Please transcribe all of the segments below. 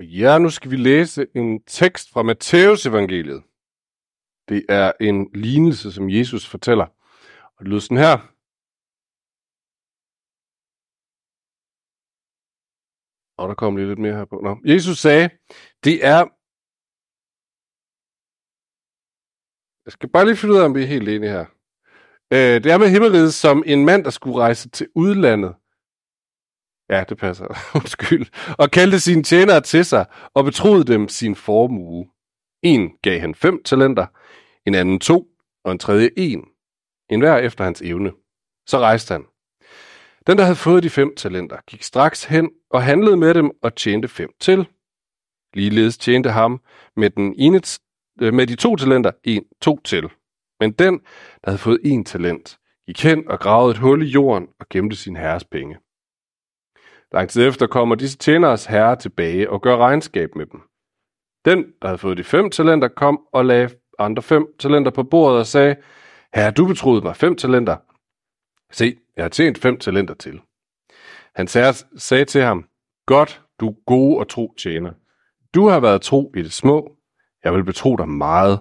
Og ja, nu skal vi læse en tekst fra Matteus evangeliet. Det er en lignelse, som Jesus fortæller. Og det lyder sådan her. Og der kommer lige lidt mere her på. Nå. Jesus sagde, det er... Jeg skal bare lige finde ud af, om vi er helt enige her. Øh, det er med himmeriget som en mand, der skulle rejse til udlandet. Ja, det passer. Undskyld. Og kaldte sine tjenere til sig og betroede dem sin formue. En gav han fem talenter, en anden to, og en tredje en. En hver efter hans evne. Så rejste han. Den, der havde fået de fem talenter, gik straks hen og handlede med dem og tjente fem til. Ligeledes tjente ham med, den ene, øh, med de to talenter en, to til. Men den, der havde fået en talent, gik hen og gravede et hul i jorden og gemte sin herres penge. Lang tid efter kommer disse tjeneres herre tilbage og gør regnskab med dem. Den, der havde fået de fem talenter, kom og lagde andre fem talenter på bordet og sagde, Herre, du betroede mig fem talenter. Se, jeg har tjent fem talenter til. Han sagde til ham, Godt, du gode og tro tjener. Du har været tro i det små. Jeg vil betro dig meget.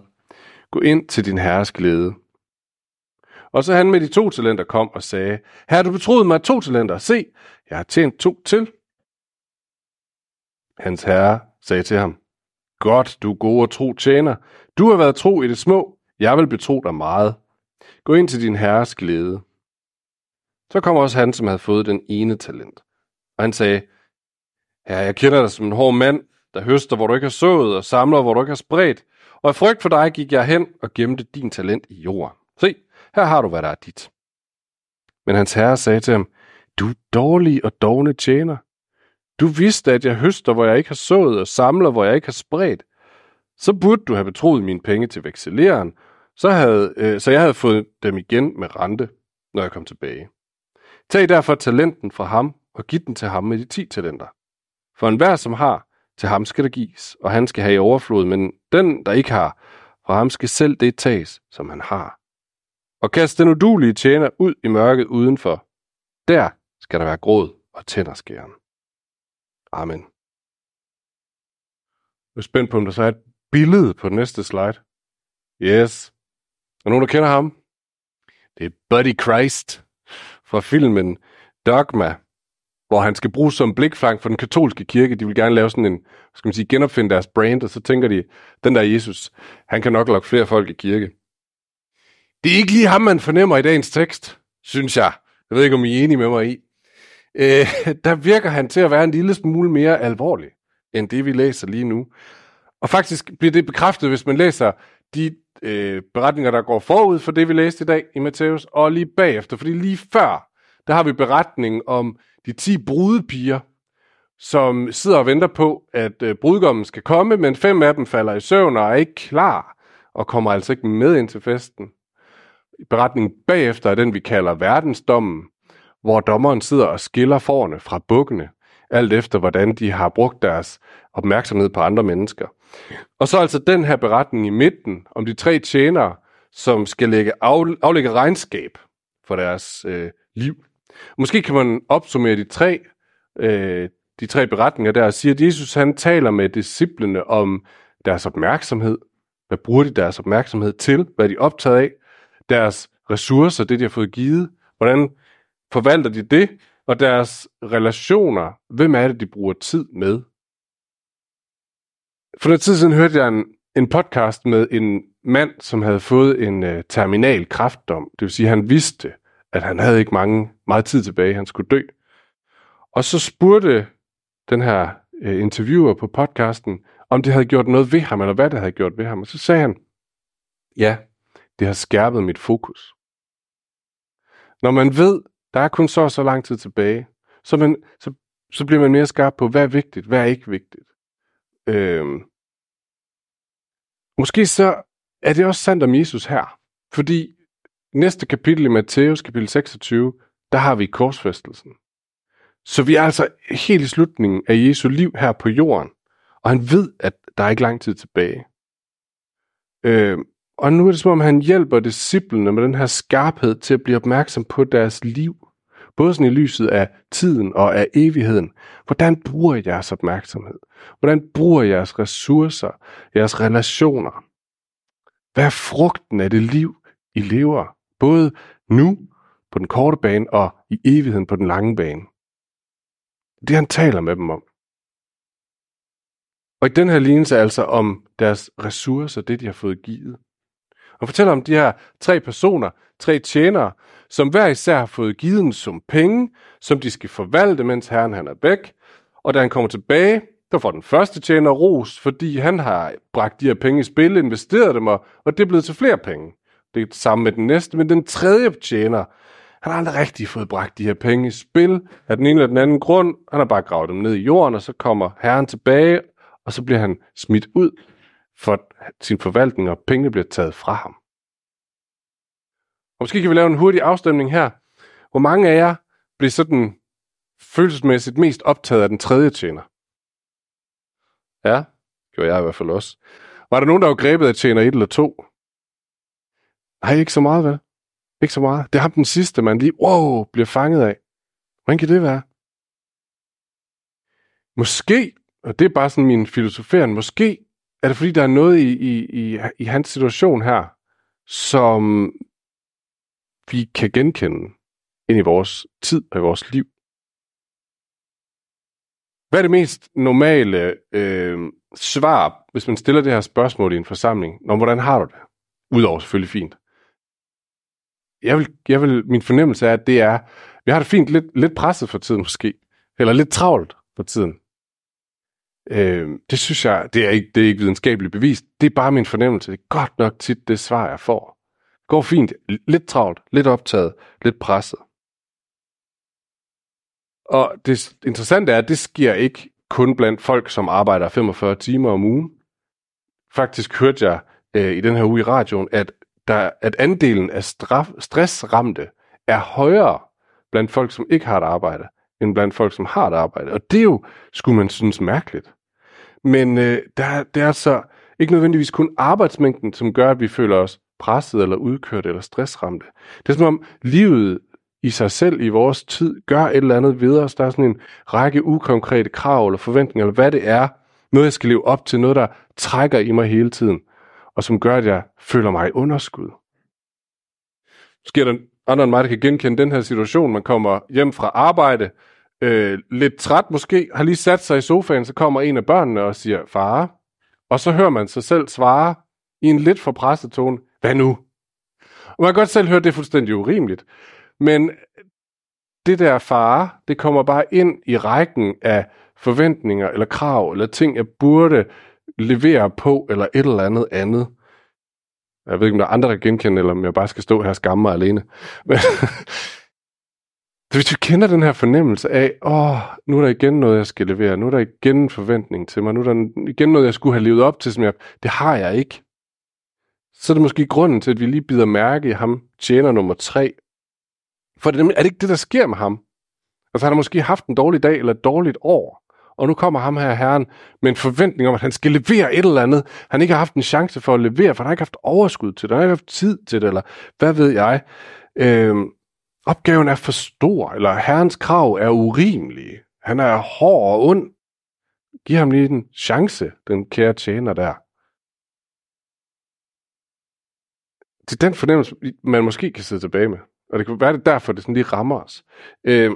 Gå ind til din herres glæde. Og så han med de to talenter kom og sagde, Herre, du betroet mig to talenter. Se, jeg har tjent to til. Hans herre sagde til ham, Godt, du gode og tro tjener. Du har været tro i det små. Jeg vil betro dig meget. Gå ind til din herres glæde. Så kom også han, som havde fået den ene talent. Og han sagde, Herre, jeg kender dig som en hård mand, der høster, hvor du ikke har sået, og samler, hvor du ikke har spredt. Og af frygt for dig gik jeg hen og gemte din talent i jorden. Se, her har du, hvad der er dit. Men hans herre sagde til ham, du dårlig og dogne tjener. Du vidste, at jeg høster, hvor jeg ikke har sået, og samler, hvor jeg ikke har spredt. Så burde du have betroet mine penge til vekseleren, så, havde, øh, så jeg havde fået dem igen med rente, når jeg kom tilbage. Tag derfor talenten fra ham, og giv den til ham med de ti talenter. For enhver, som har, til ham skal der gives, og han skal have i overflod, men den, der ikke har, fra ham skal selv det tages, som han har. Og kast den udulige tjener ud i mørket udenfor. Der skal der være gråd og tænderskæren. Amen. Jeg er spændt på, om der så er et billede på den næste slide. Yes. Er nogen, der kender ham? Det er Buddy Christ fra filmen Dogma, hvor han skal bruges som blikfang for den katolske kirke. De vil gerne lave sådan en, skal man sige, genopfinde deres brand, og så tænker de, den der Jesus, han kan nok lokke flere folk i kirke. Det er ikke lige ham, man fornemmer i dagens tekst, synes jeg. Jeg ved ikke, om I er enige med mig i. Øh, der virker han til at være en lille smule mere alvorlig, end det vi læser lige nu. Og faktisk bliver det bekræftet, hvis man læser de øh, beretninger, der går forud for det, vi læste i dag i Matthæus, og lige bagefter. Fordi lige før, der har vi beretningen om de 10 brudepiger, som sidder og venter på, at øh, brudgommen skal komme, men fem af dem falder i søvn og er ikke klar, og kommer altså ikke med ind til festen. Beretningen bagefter er den, vi kalder verdensdommen, hvor dommeren sidder og skiller forerne fra bukkene, alt efter hvordan de har brugt deres opmærksomhed på andre mennesker. Og så altså den her beretning i midten om de tre tjenere, som skal lægge af, aflægge regnskab for deres øh, liv. Måske kan man opsummere de tre, øh, de tre beretninger der og sige, at Jesus han taler med disciplene om deres opmærksomhed. Hvad bruger de deres opmærksomhed til? Hvad er de optaget af? Deres ressourcer, det de har fået givet. Hvordan forvalter de det? Og deres relationer, hvem er det, de bruger tid med? For noget tid siden hørte jeg en, en podcast med en mand, som havde fået en øh, terminal kræftdom. Det vil sige, at han vidste, at han havde ikke mange, meget tid tilbage, han skulle dø. Og så spurgte den her øh, interviewer på podcasten, om det havde gjort noget ved ham, eller hvad det havde gjort ved ham. Og så sagde han, ja, det har skærpet mit fokus. Når man ved, der er kun så og så lang tid tilbage, så, man, så, så bliver man mere skarp på, hvad er vigtigt, hvad er ikke vigtigt. Øhm, måske så er det også sandt om Jesus her, fordi næste kapitel i Matthæus, kapitel 26, der har vi korsfæstelsen. Så vi er altså helt i slutningen af Jesu liv her på jorden, og han ved, at der er ikke lang tid tilbage. Øhm, og nu er det som om, han hjælper disciplene med den her skarphed til at blive opmærksom på deres liv, både sådan i lyset af tiden og af evigheden. Hvordan bruger I jeres opmærksomhed? Hvordan bruger I jeres ressourcer, jeres relationer? Hvad er frugten af det liv, I lever? Både nu, på den korte bane, og i evigheden på den lange bane. Det han taler med dem om. Og i den her lignelse altså om deres ressourcer, det de har fået givet. Og fortæller om de her tre personer, tre tjenere, som hver især har fået givet en sum penge, som de skal forvalte, mens herren han er væk. Og da han kommer tilbage, der får den første tjener ros, fordi han har bragt de her penge i spil, investeret dem, og, og det er blevet til flere penge. Det er det samme med den næste, men den tredje tjener, han har aldrig rigtig fået bragt de her penge i spil af den ene eller den anden grund. Han har bare gravet dem ned i jorden, og så kommer herren tilbage, og så bliver han smidt ud for sin forvaltning, og pengene bliver taget fra ham. Og måske kan vi lave en hurtig afstemning her. Hvor mange af jer bliver sådan følelsesmæssigt mest optaget af den tredje tjener? Ja, gjorde jeg i hvert fald også. Var der nogen, der var grebet af tjener 1 eller 2? Nej, ikke så meget, vel? Ikke så meget. Det er ham den sidste, man lige, wow, bliver fanget af. Hvordan kan det være? Måske, og det er bare sådan min filosoferen, måske er det fordi, der er noget i, i, i, i hans situation her, som vi kan genkende ind i vores tid og i vores liv. Hvad er det mest normale øh, svar, hvis man stiller det her spørgsmål i en forsamling? Nå, hvordan har du det? Udover selvfølgelig fint. Jeg vil, jeg vil, min fornemmelse er, at det er, vi har det fint lidt, lidt presset for tiden måske, eller lidt travlt for tiden. Øh, det synes jeg, det er, ikke, det er ikke videnskabeligt bevist. Det er bare min fornemmelse. Det er godt nok tit det svar, jeg får. Går fint. Lidt travlt, lidt optaget, lidt presset. Og det interessante er, at det sker ikke kun blandt folk, som arbejder 45 timer om ugen. Faktisk hørte jeg øh, i den her uge i radioen, at, der, at andelen af straf, stressramte er højere blandt folk, som ikke har et arbejde, end blandt folk, som har et arbejde. Og det er jo, skulle man synes, mærkeligt. Men øh, der, det er altså ikke nødvendigvis kun arbejdsmængden, som gør, at vi føler os presset eller udkørt eller stressramte. Det er som om livet i sig selv i vores tid gør et eller andet ved os. Der er sådan en række ukonkrete krav eller forventninger, eller hvad det er, noget jeg skal leve op til, noget der trækker i mig hele tiden, og som gør, at jeg føler mig i underskud. Sker der andre end mig, der kan genkende den her situation. Man kommer hjem fra arbejde, øh, lidt træt måske, har lige sat sig i sofaen, så kommer en af børnene og siger, far. Og så hører man sig selv svare i en lidt for presset tone, hvad nu? Og man kan godt selv høre, at det er fuldstændig urimeligt. Men det der far, det kommer bare ind i rækken af forventninger eller krav eller ting, jeg burde levere på eller et eller andet andet. Jeg ved ikke, om der er andre, der genkender, eller om jeg bare skal stå her og skamme mig alene. Men hvis du kender den her fornemmelse af, åh, nu er der igen noget, jeg skal levere, nu er der igen en forventning til mig, nu er der igen noget, jeg skulle have levet op til, som jeg, det har jeg ikke. Så er det måske grunden til, at vi lige bider mærke i ham, tjener nummer tre, for det, er det ikke det, der sker med ham? Altså han har måske haft en dårlig dag eller et dårligt år, og nu kommer ham her herren med en forventning om, at han skal levere et eller andet, han ikke har haft en chance for at levere, for han har ikke haft overskud til det, han har ikke haft tid til det, eller hvad ved jeg. Øhm, opgaven er for stor, eller herrens krav er urimelige. Han er hård og ond. Giv ham lige en chance, den kære tjener der. Det er den fornemmelse, man måske kan sidde tilbage med. Og det kan være det derfor, det sådan lige rammer os. Øh,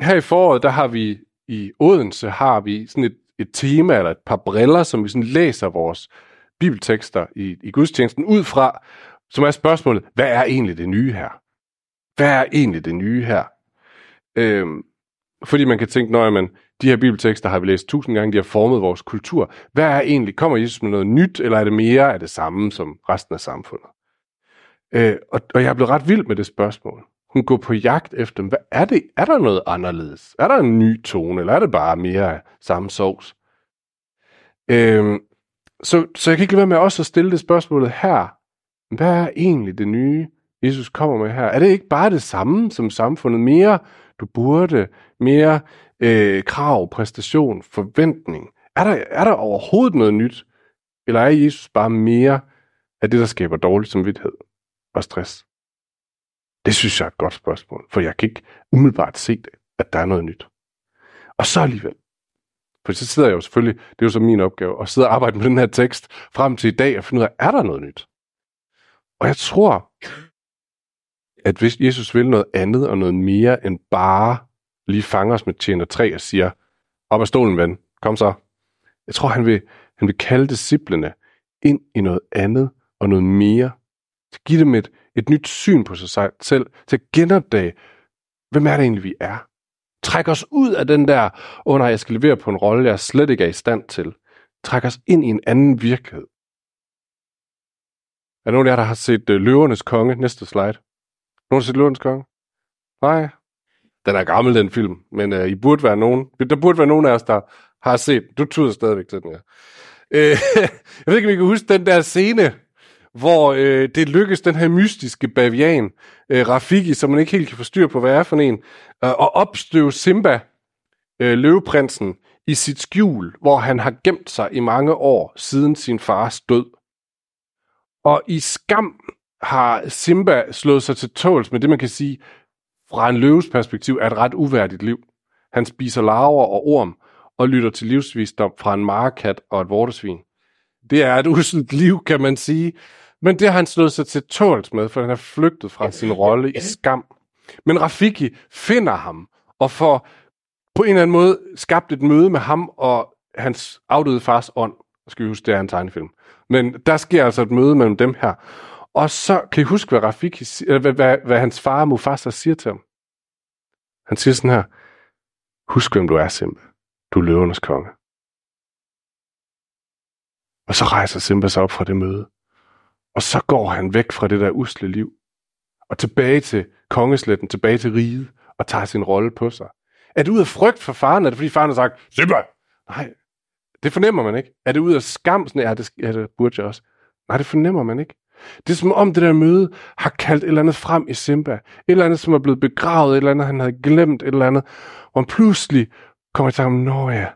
her i foråret, der har vi i Odense, har vi sådan et, et tema eller et par briller, som vi sådan læser vores bibeltekster i, i gudstjenesten ud fra, som er spørgsmålet, hvad er egentlig det nye her? Hvad er egentlig det nye her? Øhm, fordi man kan tænke, når man, de her bibeltekster har vi læst tusind gange, de har formet vores kultur. Hvad er egentlig, kommer Jesus med noget nyt, eller er det mere af det samme som resten af samfundet? Øh, og, og jeg er blevet ret vild med det spørgsmål. Hun går på jagt efter, hvad er det? Er der noget anderledes? Er der en ny tone, eller er det bare mere af samme sovs? Øh, så, så jeg kan ikke lade være med også at stille det spørgsmålet her. Hvad er egentlig det nye, Jesus kommer med her? Er det ikke bare det samme som samfundet? Mere du burde, mere øh, krav, præstation, forventning. Er der, er der overhovedet noget nyt? Eller er Jesus bare mere af det, der skaber dårlig samvittighed? og stress. Det synes jeg er et godt spørgsmål, for jeg kan ikke umiddelbart se det, at der er noget nyt. Og så alligevel. For så sidder jeg jo selvfølgelig, det er jo så min opgave, at sidde og arbejde med den her tekst frem til i dag og finde ud af, er der noget nyt? Og jeg tror, at hvis Jesus vil noget andet og noget mere end bare lige fange os med tjener 3 og siger, op af stolen, ven, kom så. Jeg tror, han vil, han vil kalde disciplene ind i noget andet og noget mere. Til at give dem et, et nyt syn på sig selv, til at genopdage, hvem er det egentlig, vi er. Træk os ud af den der, åh oh, nej, jeg skal levere på en rolle, jeg slet ikke er i stand til. Træk os ind i en anden virkelighed. Er der nogen af jer, der har set øh, Løvernes Konge? Næste slide. Nogen har set Konge? Nej. Den er gammel, den film, men uh, I burde være nogen. Der burde være nogen af os, der har set. Du tyder stadigvæk til den her. Uh, jeg ved ikke, om I kan huske den der scene, hvor øh, det lykkes den her mystiske bavian, øh, Rafiki, som man ikke helt kan forstyrre på, hvad er for en, øh, at opstøve Simba, øh, løveprinsen, i sit skjul, hvor han har gemt sig i mange år siden sin fars død. Og i skam har Simba slået sig til tåls med det, man kan sige, fra en løves perspektiv, er et ret uværdigt liv. Han spiser larver og orm og lytter til livsvisdom fra en markat og et vortesvin. Det er et uselt liv, kan man sige. Men det har han slået sig til tåls med, for han er flygtet fra sin rolle i skam. Men Rafiki finder ham og får på en eller anden måde skabt et møde med ham og hans afdøde fars ånd. Skal vi huske, det er en tegnefilm. Men der sker altså et møde mellem dem her. Og så kan I huske, hvad, Rafiki, hvad, hvad, hvad hans far Mufasa siger til ham. Han siger sådan her, husk hvem du er, Simba. Du er løvernes konge. Og så rejser Simba sig op fra det møde. Og så går han væk fra det der usle liv. Og tilbage til kongesletten, tilbage til riget, og tager sin rolle på sig. Er det ud af frygt for faren? Er det fordi faren har sagt, Simba? Nej, det fornemmer man ikke. Er det ud af skam? Sådan, ja, det, ja, det burde jeg også. Nej, det fornemmer man ikke. Det er som om det der møde har kaldt et eller andet frem i Simba. Et eller andet, som er blevet begravet, et eller andet, han havde glemt, et eller andet. Og han pludselig kommer til ham, nå ja,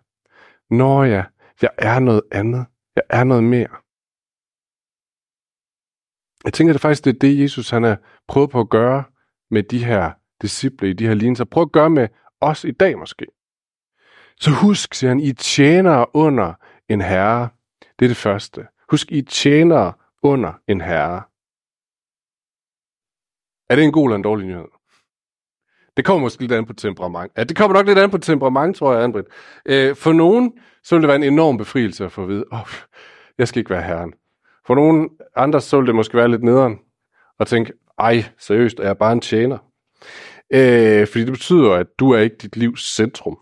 nå ja, jeg er noget andet. Jeg er noget mere. Jeg tænker, det faktisk det er det, Jesus han har prøvet på at gøre med de her disciple i de her lignelser. Prøv at gøre med os i dag måske. Så husk, siger han, I tjener under en herre. Det er det første. Husk, I tjener under en herre. Er det en god eller en dårlig nyhed? Det kommer måske lidt an på temperament. Ja, det kommer nok lidt an på temperament, tror jeg, Andrit. Øh, for nogen, så vil det være en enorm befrielse at få at vide, oh, jeg skal ikke være herren. For nogen andre, så vil det måske være lidt nederen og tænke, ej, seriøst, er jeg bare en tjener? Øh, fordi det betyder, at du er ikke dit livs centrum.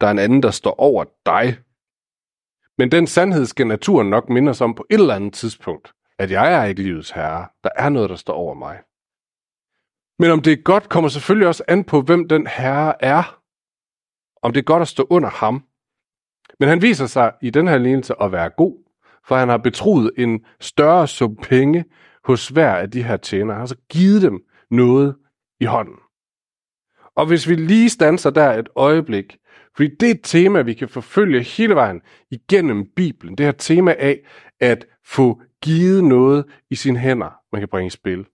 Der er en anden, der står over dig. Men den sandhed skal naturen nok minde os om på et eller andet tidspunkt, at jeg er ikke livets herre. Der er noget, der står over mig. Men om det er godt, kommer selvfølgelig også an på, hvem den herre er. Om det er godt at stå under ham. Men han viser sig i den her lignelse at være god, for han har betroet en større sum penge hos hver af de her tjenere. Han har så givet dem noget i hånden. Og hvis vi lige stanser der et øjeblik, fordi det er et tema, vi kan forfølge hele vejen igennem Bibelen. Det her tema af at få givet noget i sine hænder, man kan bringe i spil.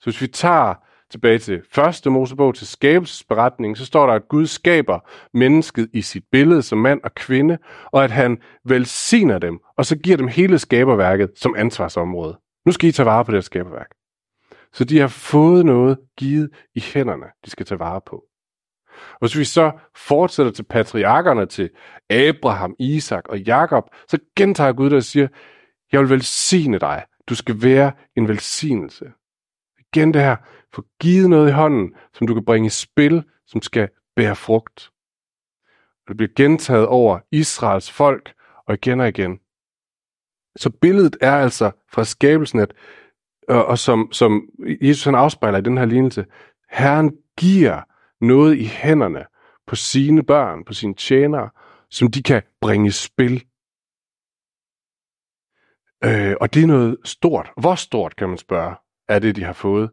Så hvis vi tager tilbage til første Mosebog, til skabelsesberetningen, så står der, at Gud skaber mennesket i sit billede som mand og kvinde, og at han velsigner dem, og så giver dem hele skaberværket som ansvarsområde. Nu skal I tage vare på det her skaberværk. Så de har fået noget givet i hænderne, de skal tage vare på. Og hvis vi så fortsætter til patriarkerne, til Abraham, Isak og Jakob, så gentager Gud der og siger, jeg vil velsigne dig. Du skal være en velsignelse. Igen det her, få givet noget i hånden, som du kan bringe i spil, som skal bære frugt. Og det bliver gentaget over Israels folk, og igen og igen. Så billedet er altså fra skabelsen, at, øh, og som, som Jesus han afspejler i den her lignelse, Herren giver noget i hænderne på sine børn, på sine tjenere, som de kan bringe i spil. Øh, og det er noget stort. Hvor stort, kan man spørge, er det, de har fået?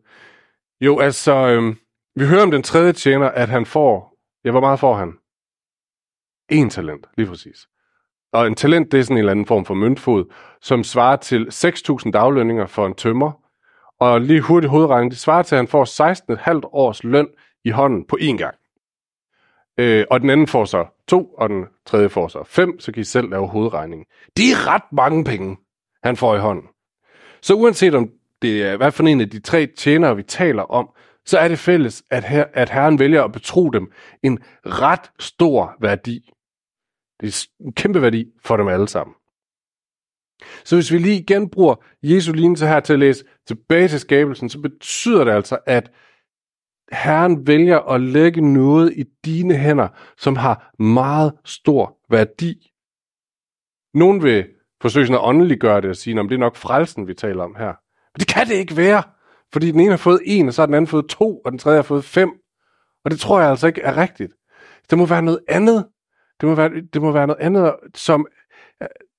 Jo, altså, øh, vi hører om den tredje tjener, at han får, ja, hvor meget får han? En talent, lige præcis. Og en talent, det er sådan en eller anden form for møntfod, som svarer til 6.000 daglønninger for en tømmer, Og lige hurtigt hovedregning, det svarer til, at han får 16,5 års løn i hånden på én gang. Øh, og den anden får så to, og den tredje får så fem, så kan I selv lave hovedregningen. Det er ret mange penge, han får i hånden. Så uanset om det er hvad for en af de tre tjenere, vi taler om, så er det fælles, at, her, at Herren vælger at betro dem en ret stor værdi. Det er en kæmpe værdi for dem alle sammen. Så hvis vi lige igen bruger Jesu lignelse her til at læse tilbage til skabelsen, så betyder det altså, at Herren vælger at lægge noget i dine hænder, som har meget stor værdi. Nogen vil forsøge sådan at åndeliggøre det og sige, om det er nok frelsen, vi taler om her. Men det kan det ikke være, fordi den ene har fået en, og så har den anden fået to, og den tredje har fået fem. Og det tror jeg altså ikke er rigtigt. Det må være noget andet. Det må være, det må være noget andet, som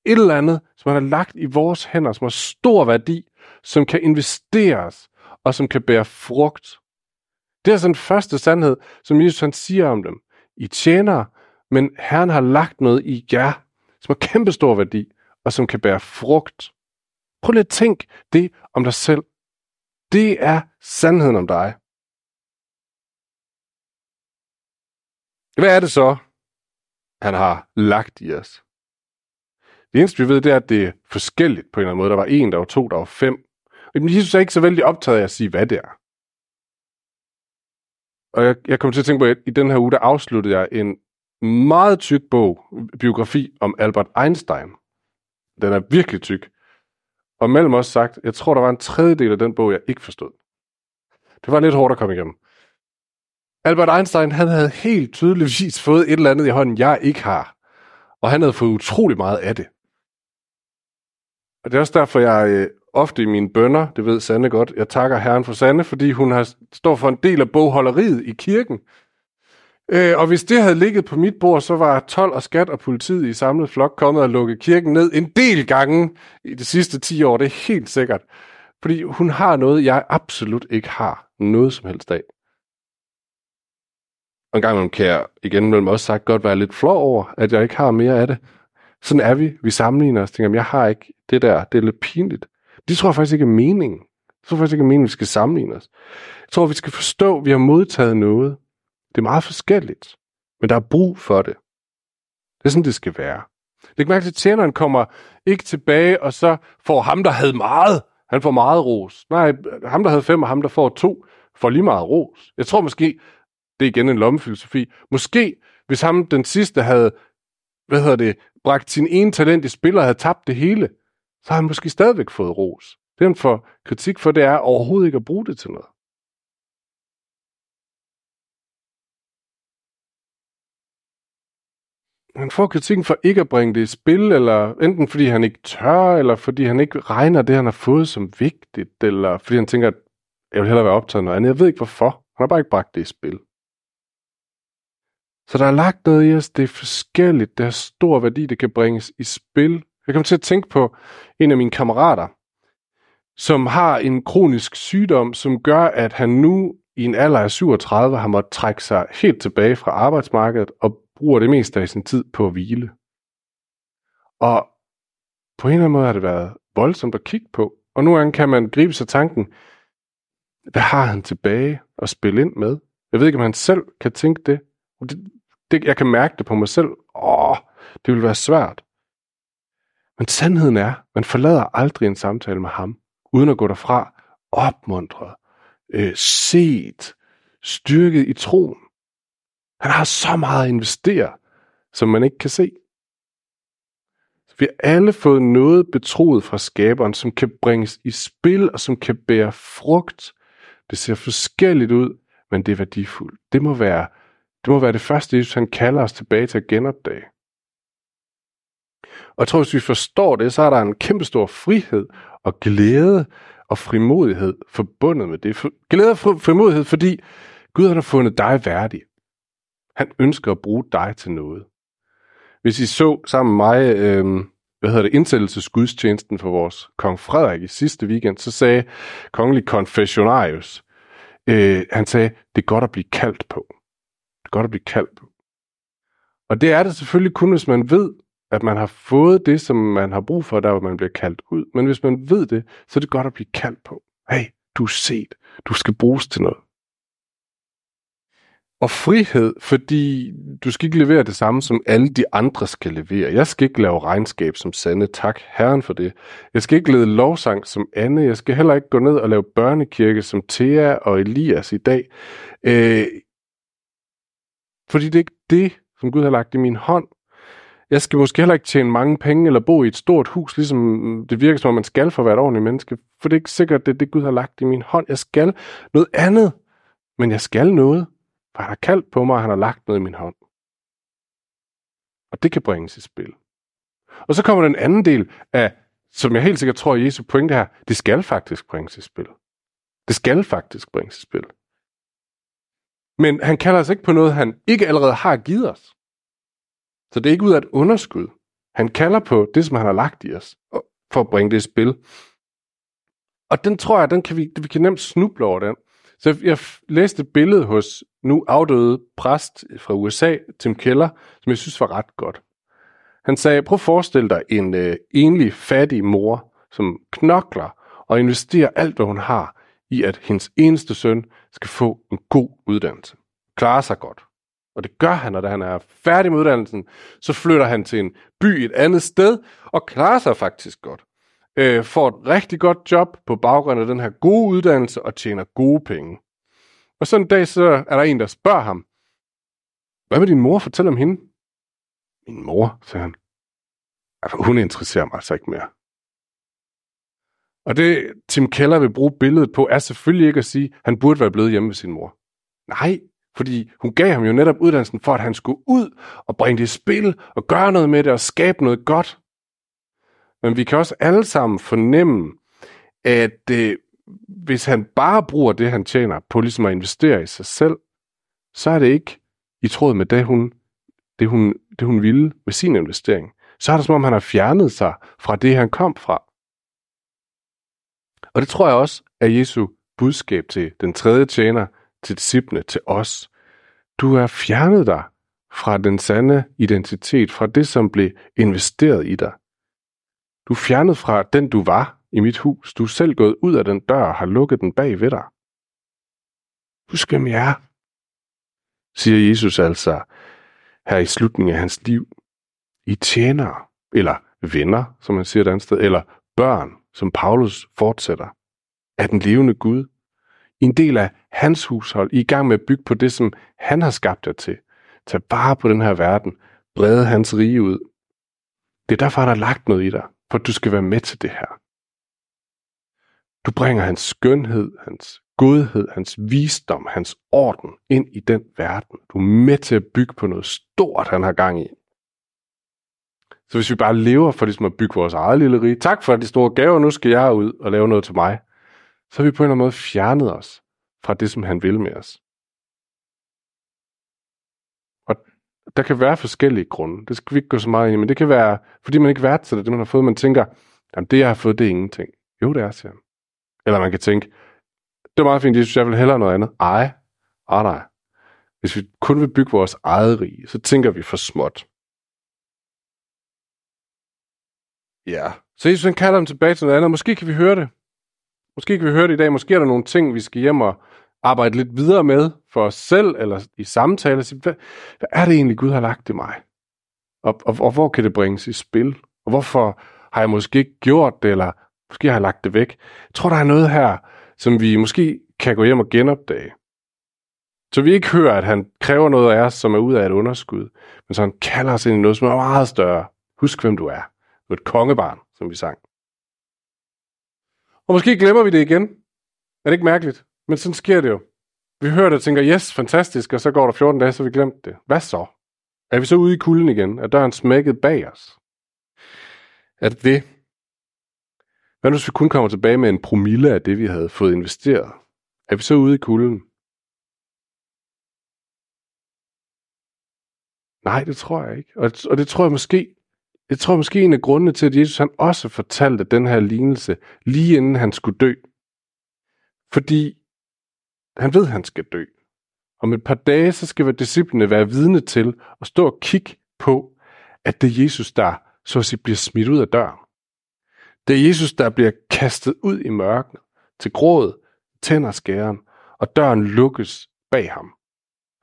et eller andet, som man har lagt i vores hænder, som har stor værdi, som kan investeres, og som kan bære frugt. Det er altså den første sandhed, som Jesus han siger om dem. I tjener, men Herren har lagt noget i jer, som har kæmpe stor værdi, og som kan bære frugt. Prøv lige at tænk det om dig selv. Det er sandheden om dig. Hvad er det så, han har lagt i os? Det eneste, vi ved, det er, at det er forskelligt på en eller anden måde. Der var en, der var to, der var fem. Men Jesus er ikke så vældig optaget af at sige, hvad det er. Og jeg, jeg kom til at tænke på, at i den her uge, der afsluttede jeg en meget tyk bog, biografi om Albert Einstein. Den er virkelig tyk. Og mellem os sagt, jeg tror, der var en tredjedel af den bog, jeg ikke forstod. Det var lidt hårdt at komme igennem. Albert Einstein, han havde helt tydeligvis fået et eller andet i hånden, jeg ikke har. Og han havde fået utrolig meget af det. Og det er også derfor, jeg øh, ofte i mine bønder, det ved Sande godt, jeg takker Herren for Sande, fordi hun har står for en del af bogholderiet i kirken. Øh, og hvis det havde ligget på mit bord, så var 12 og skat og politiet i samlet flok kommet og lukket kirken ned en del gange i de sidste 10 år. Det er helt sikkert. Fordi hun har noget, jeg absolut ikke har noget som helst af. Og en gang kan jeg igen mellem også sagt godt være lidt flov over, at jeg ikke har mere af det. Sådan er vi. Vi sammenligner os. Tænker, jeg har ikke det der. Det er lidt pinligt. Det tror jeg faktisk ikke er meningen. Jeg tror faktisk ikke er meningen, at vi skal sammenligne os. Jeg tror, vi skal forstå, at vi har modtaget noget. Det er meget forskelligt. Men der er brug for det. Det er sådan, det skal være. Læg mærke til, at tjeneren kommer ikke tilbage, og så får ham, der havde meget, han får meget ros. Nej, ham, der havde fem, og ham, der får to, får lige meget ros. Jeg tror måske, det er igen en lommefilosofi, måske, hvis ham, den sidste, havde, hvad hedder det, bragt sin ene talent i spil og havde tabt det hele, så har han måske stadigvæk fået ros. Det han får kritik for, det er overhovedet ikke at bruge det til noget. Han får kritikken for ikke at bringe det i spil, eller enten fordi han ikke tør, eller fordi han ikke regner det, han har fået som vigtigt, eller fordi han tænker, at jeg vil hellere være optaget af noget andet. Jeg ved ikke hvorfor. Han har bare ikke bragt det i spil. Så der er lagt noget i os, det er forskelligt, det er stor værdi, det kan bringes i spil. Jeg kom til at tænke på en af mine kammerater, som har en kronisk sygdom, som gør, at han nu i en alder af 37 har måttet trække sig helt tilbage fra arbejdsmarkedet og bruger det meste af sin tid på at hvile. Og på en eller anden måde har det været voldsomt at kigge på. Og nu kan man gribe sig tanken, hvad har han tilbage at spille ind med? Jeg ved ikke, om han selv kan tænke det. det, det jeg kan mærke det på mig selv. Åh, det vil være svært. Men sandheden er, man forlader aldrig en samtale med ham, uden at gå derfra opmuntret, øh, set, styrket i troen. Han har så meget at investere, som man ikke kan se. Så vi har alle fået noget betroet fra skaberen, som kan bringes i spil og som kan bære frugt. Det ser forskelligt ud, men det er værdifuldt. Det må være det, må være det første, Jesus han kalder os tilbage til at genopdage. Og jeg tror, hvis vi forstår det, så er der en kæmpe stor frihed og glæde og frimodighed forbundet med det. Glæde og frimodighed, fordi Gud har fundet dig værdig. Han ønsker at bruge dig til noget. Hvis I så sammen med mig, øh, hvad hedder det, indsættelsesgudstjenesten for vores kong Frederik i sidste weekend, så sagde kongelig konfessionarius, øh, han sagde, det er godt at blive kaldt på. Det er godt at blive kaldt på. Og det er det selvfølgelig kun, hvis man ved, at man har fået det, som man har brug for, der hvor man bliver kaldt ud. Men hvis man ved det, så er det godt at blive kaldt på. Hey, Du er set. Du skal bruges til noget. Og frihed, fordi du skal ikke levere det samme, som alle de andre skal levere. Jeg skal ikke lave regnskab som Sande. Tak Herren for det. Jeg skal ikke lede lovsang som Anne. Jeg skal heller ikke gå ned og lave børnekirke som Thea og Elias i dag. Øh, fordi det er ikke det, som Gud har lagt i min hånd. Jeg skal måske heller ikke tjene mange penge eller bo i et stort hus, ligesom det virker som om man skal for at være et ordentligt menneske. For det er ikke sikkert, det er det, Gud har lagt i min hånd. Jeg skal noget andet, men jeg skal noget. For han har kaldt på mig, og han har lagt noget i min hånd. Og det kan bringes i spil. Og så kommer den anden del af, som jeg helt sikkert tror, Jesu pointe her, det skal faktisk bringes i spil. Det skal faktisk bringes i spil. Men han kalder os ikke på noget, han ikke allerede har givet os. Så det er ikke ud af et underskud. Han kalder på det, som han har lagt i os, for at bringe det i spil. Og den tror jeg, den kan vi, vi kan nemt snuble over den. Så jeg læste et billede hos nu afdøde præst fra USA, Tim Keller, som jeg synes var ret godt. Han sagde, prøv at forestille dig en øh, enlig fattig mor, som knokler og investerer alt, hvad hun har, i at hendes eneste søn skal få en god uddannelse. Klarer sig godt. Og det gør han, og da han er færdig med uddannelsen, så flytter han til en by et andet sted, og klarer sig faktisk godt. Øh, får et rigtig godt job på baggrund af den her gode uddannelse, og tjener gode penge. Og så en dag, så er der en, der spørger ham, hvad med din mor? fortælle om hende. Min mor, sagde han. Altså, hun interesserer mig altså ikke mere. Og det, Tim Keller vil bruge billedet på, er selvfølgelig ikke at sige, at han burde være blevet hjemme med sin mor. Nej, fordi hun gav ham jo netop uddannelsen for, at han skulle ud og bringe det i spil og gøre noget med det og skabe noget godt. Men vi kan også alle sammen fornemme, at øh, hvis han bare bruger det, han tjener på ligesom at investere i sig selv, så er det ikke i tråd med det, hun, det, hun, det, hun ville med sin investering. Så er det som om, han har fjernet sig fra det, han kom fra. Og det tror jeg også er Jesu budskab til den tredje tjener, til disciplene, til os. Du er fjernet dig fra den sande identitet, fra det, som blev investeret i dig. Du er fjernet fra den, du var i mit hus. Du er selv gået ud af den dør og har lukket den bag ved dig. Husk, hvem jeg er, siger Jesus altså her i slutningen af hans liv. I tjenere, eller venner, som man siger et andet sted, eller børn, som Paulus fortsætter, af den levende Gud. I en del af hans hushold, I er i gang med at bygge på det, som han har skabt jer til. Tag vare på den her verden, brede hans rige ud. Det er derfor, han har lagt noget i dig, for du skal være med til det her. Du bringer hans skønhed, hans godhed, hans visdom, hans orden ind i den verden. Du er med til at bygge på noget stort, han har gang i. Så hvis vi bare lever for ligesom at bygge vores eget lille rige, tak for de store gaver, nu skal jeg ud og lave noget til mig, så har vi på en eller anden måde fjernet os fra det, som han vil med os. Og der kan være forskellige grunde. Det skal vi ikke gå så meget ind i, men det kan være, fordi man ikke værdsætter det, man har fået. Man tænker, jamen det, jeg har fået, det er ingenting. Jo, det er, siger han. Eller man kan tænke, det er meget fint, jeg synes, jeg vil hellere noget andet. Ej, ej nej. Hvis vi kun vil bygge vores eget rige, så tænker vi for småt. Ja, så Jesus han kalder dem tilbage til noget andet. Måske kan vi høre det. Måske kan vi høre det i dag. Måske er der nogle ting, vi skal hjem og arbejde lidt videre med for os selv, eller i samtale. Sige, hvad, hvad er det egentlig, Gud har lagt i mig? Og, og, og hvor kan det bringes i spil? Og hvorfor har jeg måske ikke gjort det, eller måske har jeg lagt det væk? Jeg tror, der er noget her, som vi måske kan gå hjem og genopdage. Så vi ikke hører, at han kræver noget af os, som er ud af et underskud, men så han kalder os ind i noget, som er meget større. Husk, hvem du er. Du er et kongebarn, som vi sang. Og måske glemmer vi det igen. Er det ikke mærkeligt? Men sådan sker det jo. Vi hører det og tænker, yes, fantastisk, og så går der 14 dage, så vi glemt det. Hvad så? Er vi så ude i kulden igen? Er døren smækket bag os? Er det det? Hvad hvis vi kun kommer tilbage med en promille af det, vi havde fået investeret? Er vi så ude i kulden? Nej, det tror jeg ikke. Og, og det tror jeg måske, jeg tror måske en af grundene til, at Jesus han også fortalte den her lignelse, lige inden han skulle dø. Fordi han ved, at han skal dø. Om et par dage, så skal disciplene være vidne til at stå og kigge på, at det er Jesus, der så at sige, bliver smidt ud af døren. Det er Jesus, der bliver kastet ud i mørken til gråd, tænder skæren, og døren lukkes bag ham.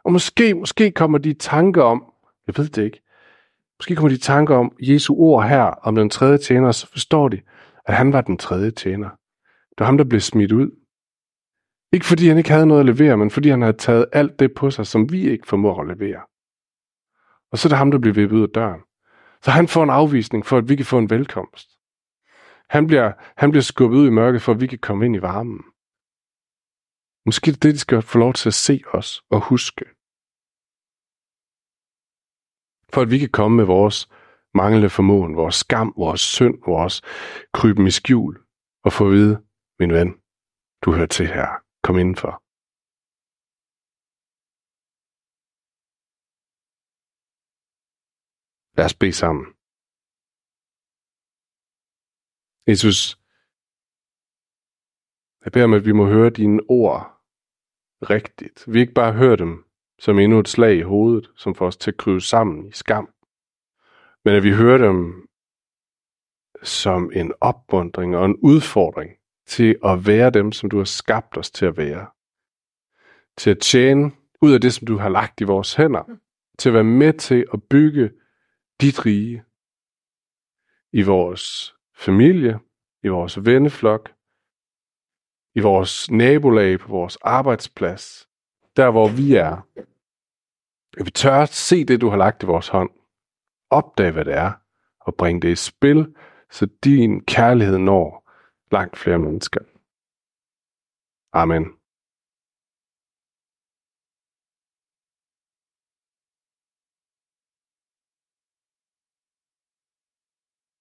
Og måske, måske kommer de tanker om, jeg ved det ikke, måske kommer de tanker om Jesu ord her om den tredje tjener, så forstår de, at han var den tredje tjener. Det var ham, der blev smidt ud. Ikke fordi han ikke havde noget at levere, men fordi han havde taget alt det på sig, som vi ikke formår at levere. Og så er det ham, der bliver vippet ud af døren. Så han får en afvisning for, at vi kan få en velkomst. Han bliver, han bliver skubbet ud i mørket, for at vi kan komme ind i varmen. Måske er det det, de skal få lov til at se os og huske. For at vi kan komme med vores manglende formåen, vores skam, vores synd, vores kryben i skjul, og få at vide, min ven, du hører til her. Kom indenfor. Lad os bede sammen. Jesus, jeg beder om, at vi må høre dine ord rigtigt. Vi ikke bare hører dem som endnu et slag i hovedet, som får os til at krybe sammen i skam, men at vi hører dem som en opmundring og en udfordring til at være dem, som du har skabt os til at være. Til at tjene ud af det, som du har lagt i vores hænder. Til at være med til at bygge dit rige i vores familie, i vores venneflok, i vores nabolag, på vores arbejdsplads, der hvor vi er. At vi tør at se det, du har lagt i vores hånd. Opdage, hvad det er, og bringe det i spil, så din kærlighed når langt flere mennesker. Amen.